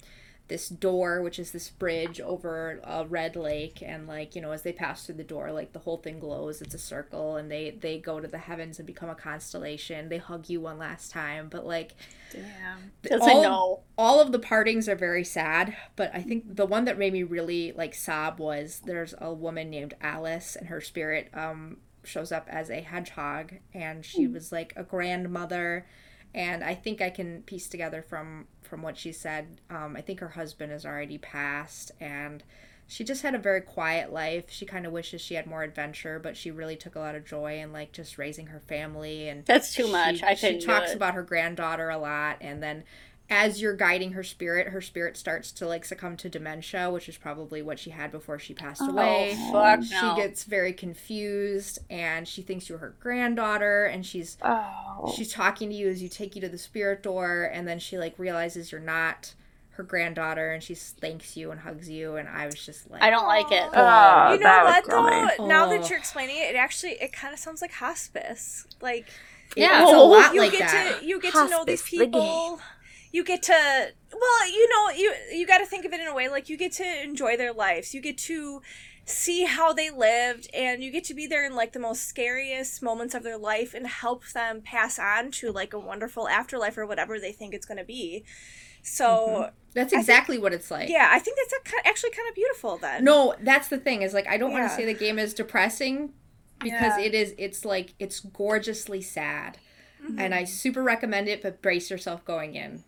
this door which is this bridge over a red lake and like you know as they pass through the door like the whole thing glows. It's a circle and they they go to the heavens and become a constellation. They hug you one last time but like Damn. A all, all of the partings are very sad but i think the one that made me really like sob was there's a woman named alice and her spirit um shows up as a hedgehog and she was like a grandmother and i think i can piece together from from what she said. Um, i think her husband has already passed and she just had a very quiet life. She kind of wishes she had more adventure but she really took a lot of joy in like just raising her family and That's too she- much. I she talks about her granddaughter a lot and then as you're guiding her spirit her spirit starts to like succumb to dementia which is probably what she had before she passed oh, away Oh, fuck she no. gets very confused and she thinks you're her granddaughter and she's Oh. she's talking to you as you take you to the spirit door and then she like realizes you're not her granddaughter and she thanks you and hugs you and i was just like I don't like it. Oh, you know what would kill though? Now that you're explaining it, it actually it kind of sounds like hospice. Like yeah Yeah. it's a lot you like get that to you get to know these Hospice, the people. You get to well, you know, you you got to think of it in a way like you get to enjoy their lives. You get to see how they lived and you get to be there in like the most scariest moments of their life and help them pass on to like a wonderful afterlife or whatever they think it's going to be. So, that's I think- exactly what it's like yeah, I think that's a, actually kind of beautiful then. No, that's the thing is like I don't want to say the game is depressing because Yeah. it is it's like it's gorgeously sad. Mm-hmm. And I super recommend it but brace yourself going in.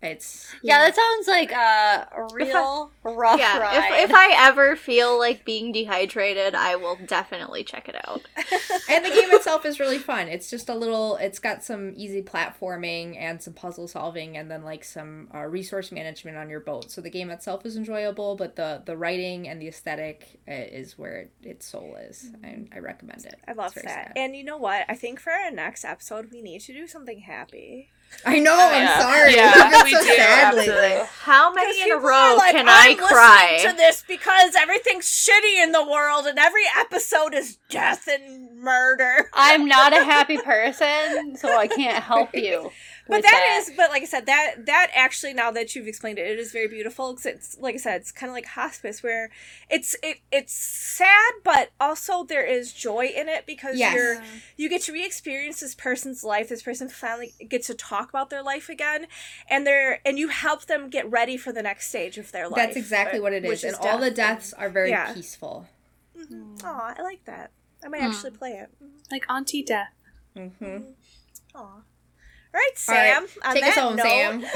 It's Yeah, that sounds like uh, a real rough Yeah, ride. if, if I ever feel like being dehydrated, I will definitely check it out. and the game itself is really fun. It's just a little it's got some easy platforming and some puzzle solving and then like some uh, resource management on your boat. So the game itself is enjoyable, but the the writing and the aesthetic uh, is where it, its soul is. And I recommend it. I love that. sad. And you know what? I think for our next episode, we need to do something happy. I know, Oh, I'm yeah. sorry. Yeah, I've we so do, sad absolutely. How many in a people row are like, can I'm I cry? to this because everything's shitty in the world and every episode is death and murder. I'm not a happy person, so I can't help you. But with that is but like i said that that actually now that you've explained it it is very beautiful because it's like i said it's kind of like hospice where it's it it's sad but also there is joy in it because Yes. you're you get to re-experience this person's life this person finally gets to talk about their life again and they're and you help them get ready for the next stage of their life That's exactly what it is, which is. And all the death. deaths are very Yeah. peaceful. oh i like that i might Hmm. actually play it Like Auntie Death. Mm-hmm. Aw. All right sam on Take that us home, note, Sam.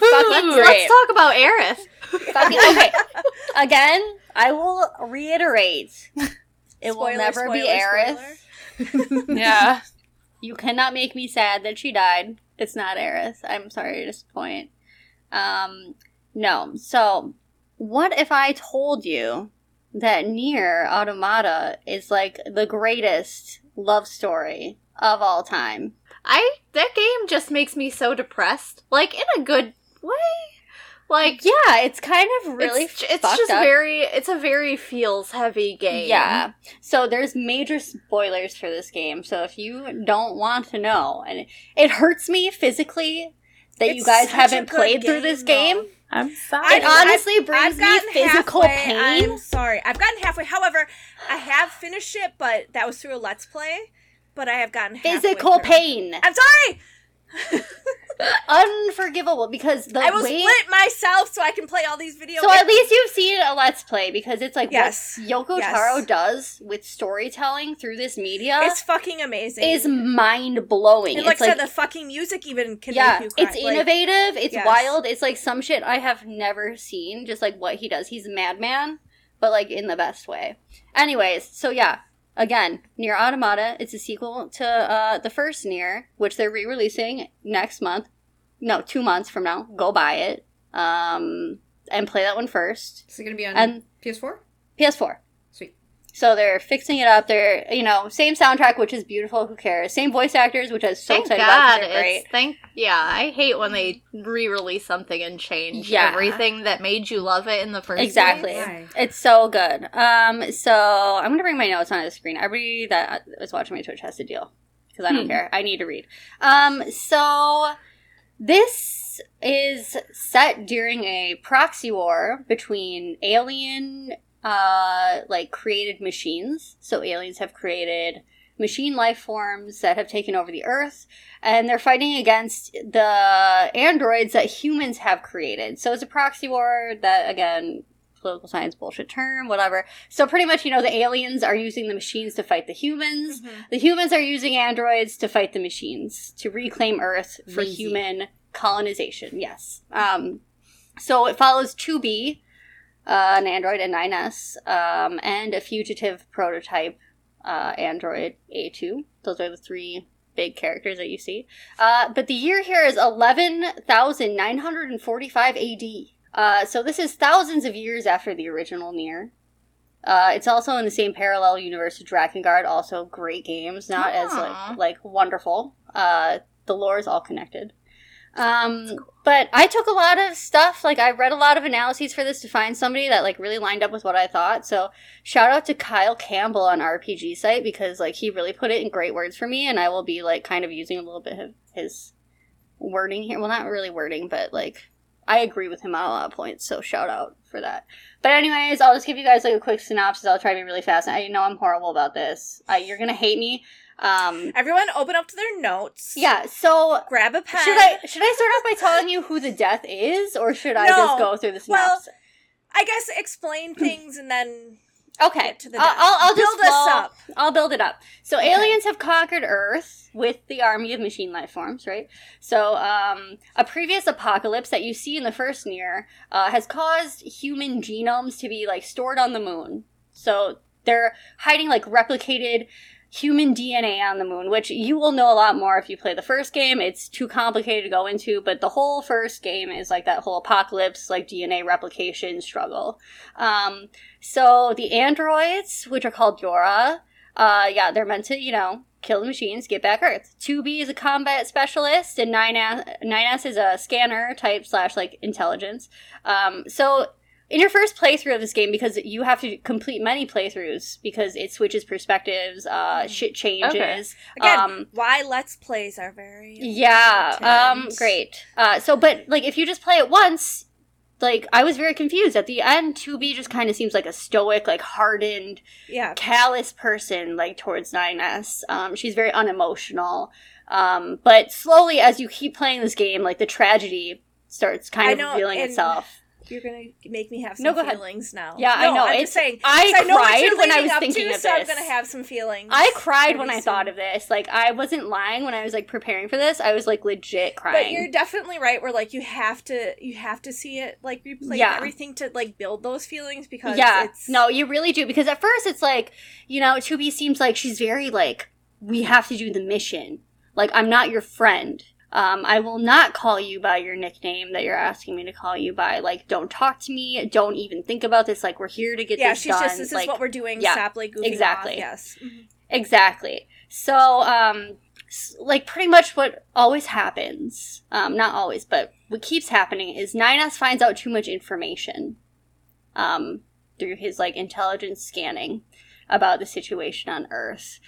Let's, let's talk about Aerith. Fucking- okay. Again, I will reiterate. It will Spoiler, never be spoiler, Aerith. Yeah. You cannot make me sad that she died. It's not Aerith. I'm sorry to disappoint. Um, no. So, what if I told you that Nier Automata is like the greatest love story of all time? I that game just makes me so depressed, like in a good way. Like Yeah, it's kind of really it's, it's just up. very it's a very feels heavy game. Yeah. So there's major spoilers for this game. So if you don't want to know, and it, it hurts me physically that you guys haven't good played through this game, game. I'm sorry. It I've- honestly brings I've me gotten physical halfway. pain. I'm sorry. I've gotten halfway. However, I have finished it, but that was through a let's play. But I have gotten Physical pain. I'm sorry. Unforgivable because the I will way. split myself so I can play all these videos. So games. at least you've seen a let's play because it's like Yes. what Yoko Yes. Taro does with storytelling through this media it's fucking amazing. is mind blowing. like I like said, the fucking music even can yeah, make you cry. it's Like, innovative. It's yes. wild. It's like some shit I have never seen. Just like what he does. He's a madman, but like in the best way. Anyways, so yeah, again, Nier Automata. It's a sequel to uh, the first Nier, which they're re-releasing next month. No, two months from now. Go buy it. Um, and play that one first. Is it going to be on And PS4? PS4. Sweet. So they're fixing it up. They're you know same soundtrack, which is beautiful. Who cares? Same voice actors, which I was so Thank excited about. 'cause God, They're great. thank yeah. I hate when they re-release something and change Yeah. everything that made you love it in the first Exactly. place. It's so good. Um, so I'm gonna bring my notes on the screen. Everybody that is watching my Twitch has to deal because I don't Hmm. care. I need to read. Um, so this is set during a proxy war between alien, uh, like created machines. So aliens have created machine life forms that have taken over the Earth, and they're fighting against the androids that humans have created. So it's a proxy war that again political science bullshit term, whatever. So pretty much, you know, the aliens are using the machines to fight the humans. Mhm. The humans are using androids to fight the machines to reclaim Earth for Lazy. human colonization. Yes. Um, so it follows 2B, uh, an android and 9S, um, and a fugitive prototype uh, android A2. Those are the three big characters that you see. Uh, but the year here is 11,945 AD. Uh, so this is thousands of years after the original Nier. Uh, it's also in the same parallel universe as Drakengard. Also, great games, not as like like wonderful. Uh, the lore is all connected. Um, but I took a lot of stuff. Like I read a lot of analyses for this to find somebody that like really lined up with what I thought. So shout out to Kyle Campbell on RPG site because like he really put it in great words for me, and I will be like kind of using a little bit of his wording here. Well, not really wording, but like I agree with him on a lot of points. So shout out for that. But anyways, I'll just give you guys like a quick synopsis. I'll try to be really fast. I know I'm horrible about this. Uh, you're gonna hate me. Um, Everyone, open up to their notes. yeah. So Grab a pen. should I should I start off by telling you who the death is, or should I No. just go through the Well. I guess explain things and then okay, to the I'll, death. I'll, I'll just Build us up. I'll build it up. So Okay. aliens have conquered Earth with the army of machine life forms, right? So um, a previous apocalypse that you see in the first Nier uh, has caused human genomes to be like stored on the moon. So they're hiding like replicated human DNA on the moon, which you will know a lot more if you play the first game. It's too complicated to go into, but the whole first game is like that whole apocalypse, like DNA replication struggle. Um, so the androids, which are called YoRHa, uh, yeah, they're meant to, you know, kill the machines, get back Earth. 2B is a combat specialist, and 9S, 9S is a scanner type slash like intelligence. Um, so in your first playthrough of this game, because you have to complete many playthroughs because it switches perspectives, uh, shit changes. Again, Um, why let's plays are very yeah, um, great. Uh, so, but like, if you just play it once, like, I was very confused at the end. 2B just kind of seems like a stoic, like hardened, Yeah. callous person like towards 9s um, she's very unemotional um, but slowly as you keep playing this game like the tragedy starts kind I of know, revealing itself You're gonna make me have some No, go ahead. feelings now. Yeah, I know, I'm it's- just saying. I, know cried when I was thinking to, of so I'm gonna have some feelings. i cried when i soon. thought of this like i wasn't lying when i was like preparing for this i was like legit crying But you're definitely right. Where like you have to, you have to see it like replay Yeah. everything to like build those feelings because yeah it's no you really do because at first it's like you know 2b seems like she's very like we have to do the mission like i'm not your friend um, I will not call you by your nickname that you're asking me to call you by. Like, don't talk to me. Don't even think about this. Like, we're here to get yeah. this She's done. just this like, is what we're doing. yeah, exactly. Off. Yes. Mhm. Exactly. So, um, like pretty much what always happens, um, not always, but what keeps happening is 9S finds out too much information, um, through his like intelligence scanning about the situation on Earth.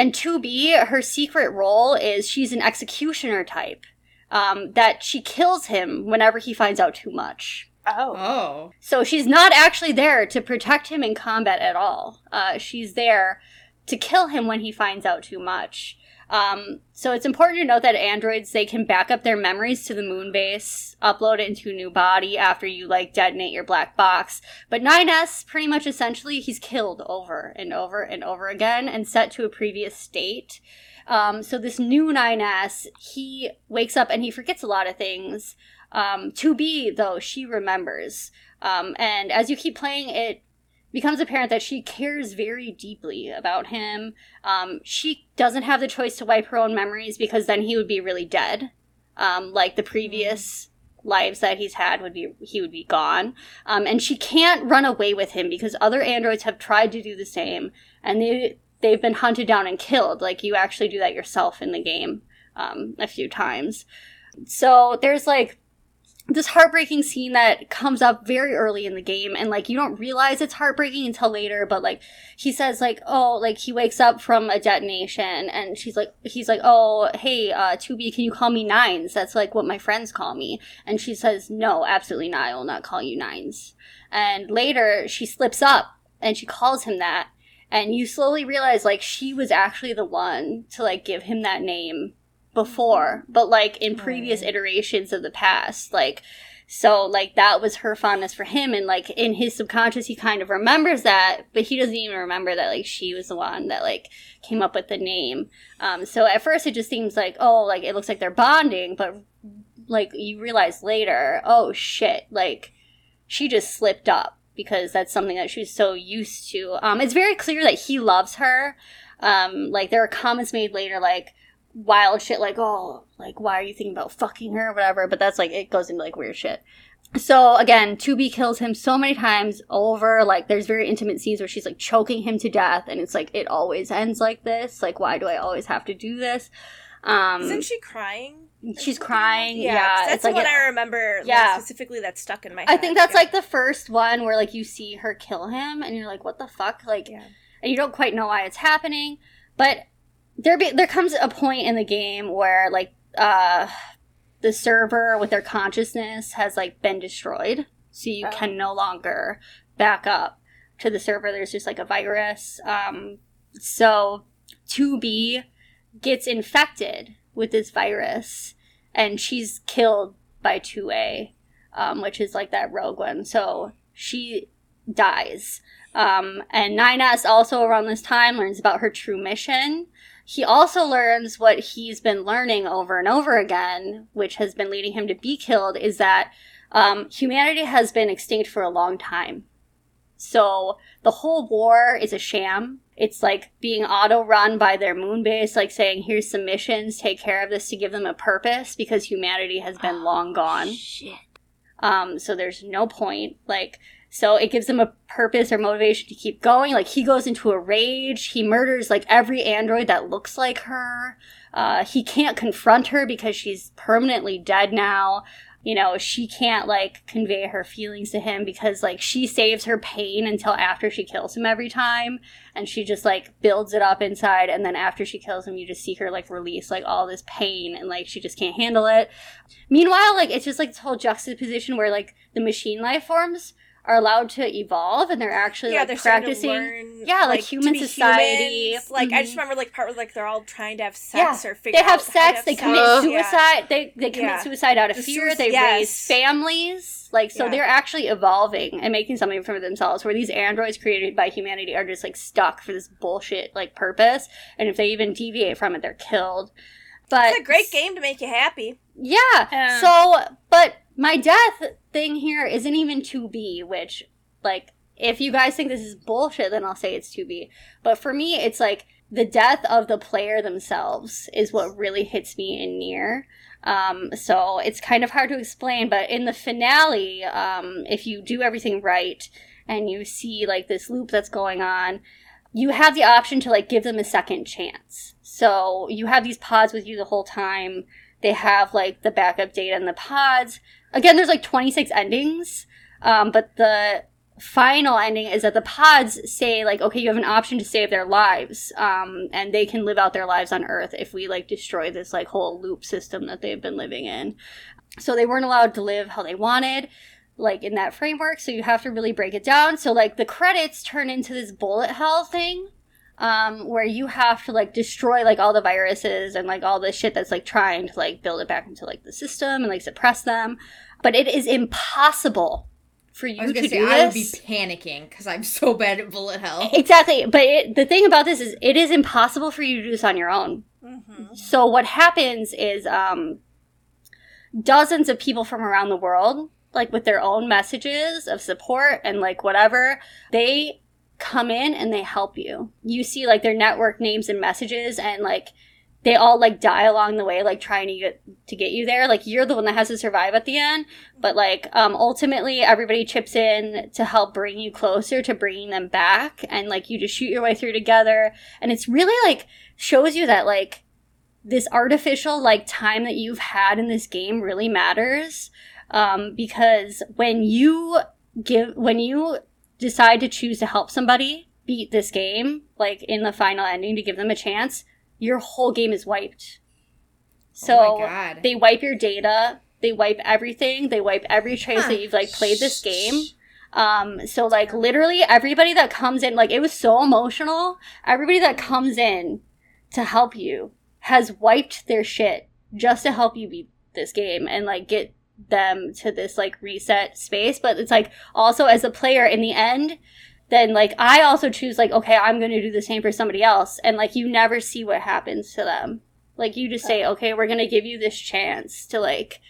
And 2B, her secret role is she's an executioner type, um, that she kills him whenever he finds out too much. Oh. Oh. So she's not actually there to protect him in combat at all. Uh, she's there to kill him when he finds out too much. Um, so it's important to note that androids they can back up their memories to the moon base, upload it into a new body after you like detonate your black box. But 9S pretty much essentially he's killed over and over and over again and set to a previous state. Um, so this new 9S he wakes up and he forgets a lot of things. Um, 2B though she remembers. Um, and as you keep playing, it becomes apparent that she cares very deeply about him. Um, she doesn't have the choice to wipe her own memories because then he would be really dead. Um, like the previous lives that he's had would be, he would be gone. Um, and she can't run away with him because other androids have tried to do the same, and they they've been hunted down and killed. Like you actually do that yourself in the game um, a few times. So there's like this heartbreaking scene that comes up very early in the game and like you don't realize it's heartbreaking until later but like he says like oh like he wakes up from a detonation and she's like he's like oh hey uh 2b can you call me nines? That's like what my friends call me. And she says no absolutely not. I will not call you nines. And later she slips up and she calls him that. And you slowly realize like she was actually the one to like give him that name before but like in previous iterations of the past like so like that was her fondness for him and like in his subconscious he kind of remembers that but he doesn't even remember that like she was the one that like came up with the name. Um so at first it just seems like oh like it looks like they're bonding but like you realize later oh shit like she just slipped up because that's something that she's so used to. Um it's very clear that he loves her. Um like there are comments made later like wild shit like oh like why are you thinking about fucking her or whatever but that's like it goes into like weird shit so again 2b kills him so many times over like there's very intimate scenes where she's like choking him to death and it's like it always ends like this like why do i always have to do this um Isn't she crying? she's crying yeah, Yeah, that's like what it- I remember. like, Yeah. specifically that's stuck in my. I think that's Yeah. like the first one where like you see her kill him and you're like, what the fuck? Like, Yeah. and you don't quite know why it's happening. But there be there comes a point in the game where like uh the server with their consciousness has like been destroyed, so you Oh. can no longer back up to the server. There's just like a virus. Um, so 2B gets infected with this virus, and she's killed by 2A, um, which is like that rogue one. So she dies. Um, and 9S also around this time learns about her true mission. He also learns what he's been learning over and over again, which has been leading him to be killed, is that um, humanity has been extinct for a long time. So the whole war is a sham. It's like being auto run by their moon base, like saying, here's some missions, take care of this to give them a purpose because humanity has been long gone. Shit. Um, so there's no point. Like, so it gives him a purpose or motivation to keep going. Like, he goes into a rage. He murders like every android that looks like her. Uh, he can't confront her because she's permanently dead now. you know, she can't like convey her feelings to him because like she saves her pain until after she kills him every time and she just like builds it up inside and then after she kills him you just see her like release like all this pain and like she just can't handle it. Meanwhile, like it's just like this whole juxtaposition where like the machine life forms are allowed to evolve and they're actually yeah, like they're practicing learn, yeah, like to human society. humans. Like I just Mhm. remember like part where like they're all trying to have sex Yeah, or figure they have out how to sex they commit sex. Yeah. suicide they, they commit Yeah. suicide out of The fear suic- they yes. raise families like so they're actually evolving and making something for themselves where these androids created by humanity are just like stuck for this bullshit like purpose and if they even deviate from it they're killed but It's a great game to make you happy. yeah Yeah. so but my death thing here isn't even 2b which like if you guys think this is bullshit then i'll say it's 2b but for me it's like the death of the player themselves is what really hits me in Nier. Um, so it's kind of hard to explain but in the finale um, if you do everything right and you see like this loop that's going on you have the option to like give them a second chance. So you have these pods with you the whole time they have like the backup data in the pods. Again there's like 26 endings um, but the final ending is that the pods say like okay you have an option to save their lives um, and they can live out their lives on earth if we like destroy this like whole loop system that they've been living in. So they weren't allowed to live how they wanted like in that framework so you have to really break it down. So like the credits turn into this bullet hell thing um, where you have to like destroy like all the viruses and like all the shit that's like trying to like build it back into like the system and like suppress them but it is impossible for you I was to gonna say do I would be panicking because I'm so bad at bullet hell. exactly but it, the thing about this is it is impossible for you to do this on your own Mm-hmm. so what happens is um dozens of people from around the world like with their own messages of support and like whatever they come in and they help you. You see like their network names and messages and like they all like die along the way like trying to get to get you there. Like you're the one that has to survive at the end but like um ultimately everybody chips in to help bring you closer to bringing them back and like you just shoot your way through together. And it's really like shows you that like this artificial like time that you've had in this game really matters um, because when you give when you decide to choose to help somebody beat this game like in the final ending to give them a chance your whole game is wiped so oh my god. they wipe your data they wipe everything they wipe every trace Huh. that you've like played this game um so like literally everybody that comes in like it was so emotional everybody that comes in to help you has wiped their shit just to help you beat this game and like get them to this like reset space but it's like also as a player in the end then like i also choose like okay i'm going to do the same for somebody else and like you never see what happens to them. Like you just say okay we're going to give you this chance to like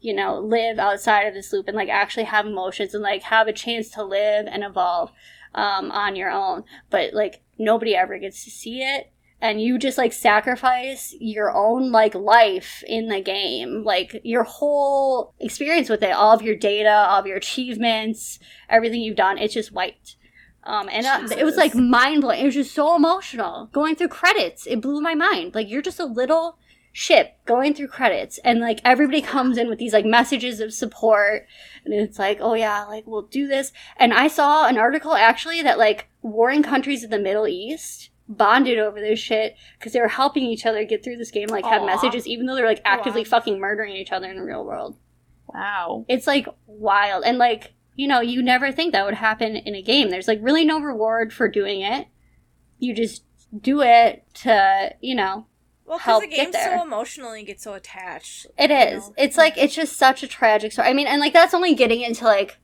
you know live outside of this loop and like actually have emotions and like have a chance to live and evolve um, on your own. But like nobody ever gets to see it and you just like sacrifice your own like life in the game like your whole experience with it all of your data all of your achievements everything you've done it's just wiped um, and uh, it was like mind blowing. It was just so emotional. Going through credits, it blew my mind. Like you're just a little ship going through credits, and like everybody comes in with these like messages of support, and it's like, oh yeah, like we'll do this. And I saw an article actually that like warring countries in the Middle East bonded over this shit because they were helping each other get through this game, like have Aw. messages, even though they're like actively Wow. fucking murdering each other in the real world. Wow. It's like wild. And like, you know, you never think that would happen in a game. There's like really no reward for doing it. You just do it to, you know, Well, because help the get game's there. so emotional and you get so attached. It is. know? It's like it's just such a tragic story. I mean, and like that's only getting into like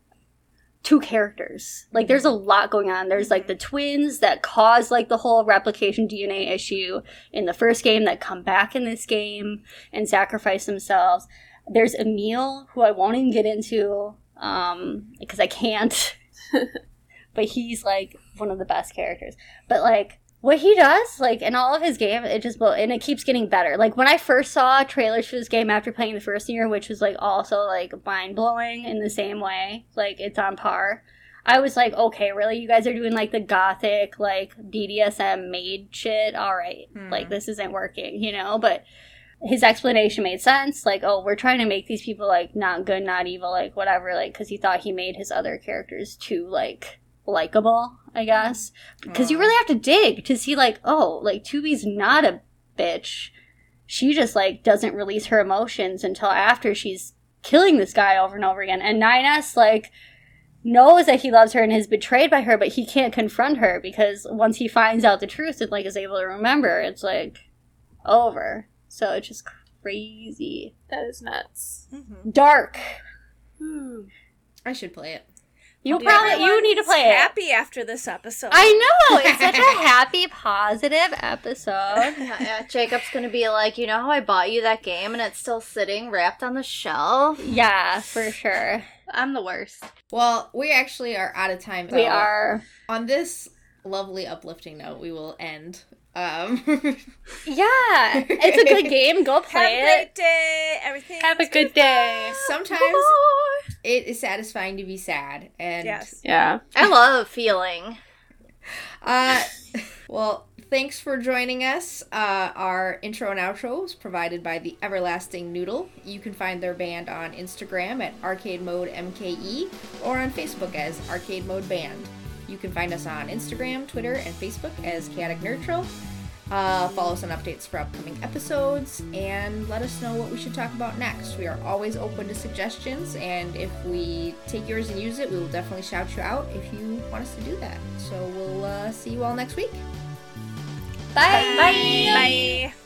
two characters. Like there's a lot going on. There's like the twins that cause like the whole replication DNA issue in the first game that come back in this game and sacrifice themselves. There's Emil, who I won't even get into um because I can't. but he's like one of the best characters. But like what he does, like in all of his game, it just blow and it keeps getting better. Like when I first saw trailers for this game after playing the first year, which was like also like mind blowing in the same way, like it's on par. I was like, okay, really, you guys are doing like the gothic, like BDSM maid shit. All right, Hmm. like this isn't working, you know. But his explanation made sense. Like, oh, we're trying to make these people like not good, not evil, like whatever. Like, because he thought he made his other characters too like likable, I guess. Because you really have to dig to see like, oh, like 2B's not a bitch. She just like doesn't release her emotions until after she's killing this guy over and over again. And 9S like knows that he loves her and is betrayed by her, but he can't confront her because once he finds out the truth and like is able to remember, it's like over. So it's just crazy. That is nuts. Mhm. Dark. Hmm. I should play it. You Hope probably you need to everyone's play it. Happy after this episode. I know. It's such a happy, positive episode. Yeah, yeah, Jacob's gonna be like, you know how I bought you that game and it's still sitting wrapped on the shelf? Yeah, for sure. I'm the worst. Well, we actually are out of time. We are. On this lovely, uplifting note, we will end. Um, Yeah, it's a good game. Go Have a play great it. day. Everything. Have a good day. sometimes it is satisfying to be sad, and Yes. Yeah. I love feeling. Uh, well, thanks for joining us. Uh, our intro and outro was provided by the Everlasting Noodle. You can find their band on Instagram at Arcade Mode MKE or on Facebook as Arcade Mode Band. You can find us on Instagram, Twitter, and Facebook as Chaotic Neutral. Uh, follow us on updates for upcoming episodes and let us know what we should talk about next. We are always open to suggestions, and if we take yours and use it, we will definitely shout you out if you want us to do that. So we'll uh, see you all next week. Bye. Bye.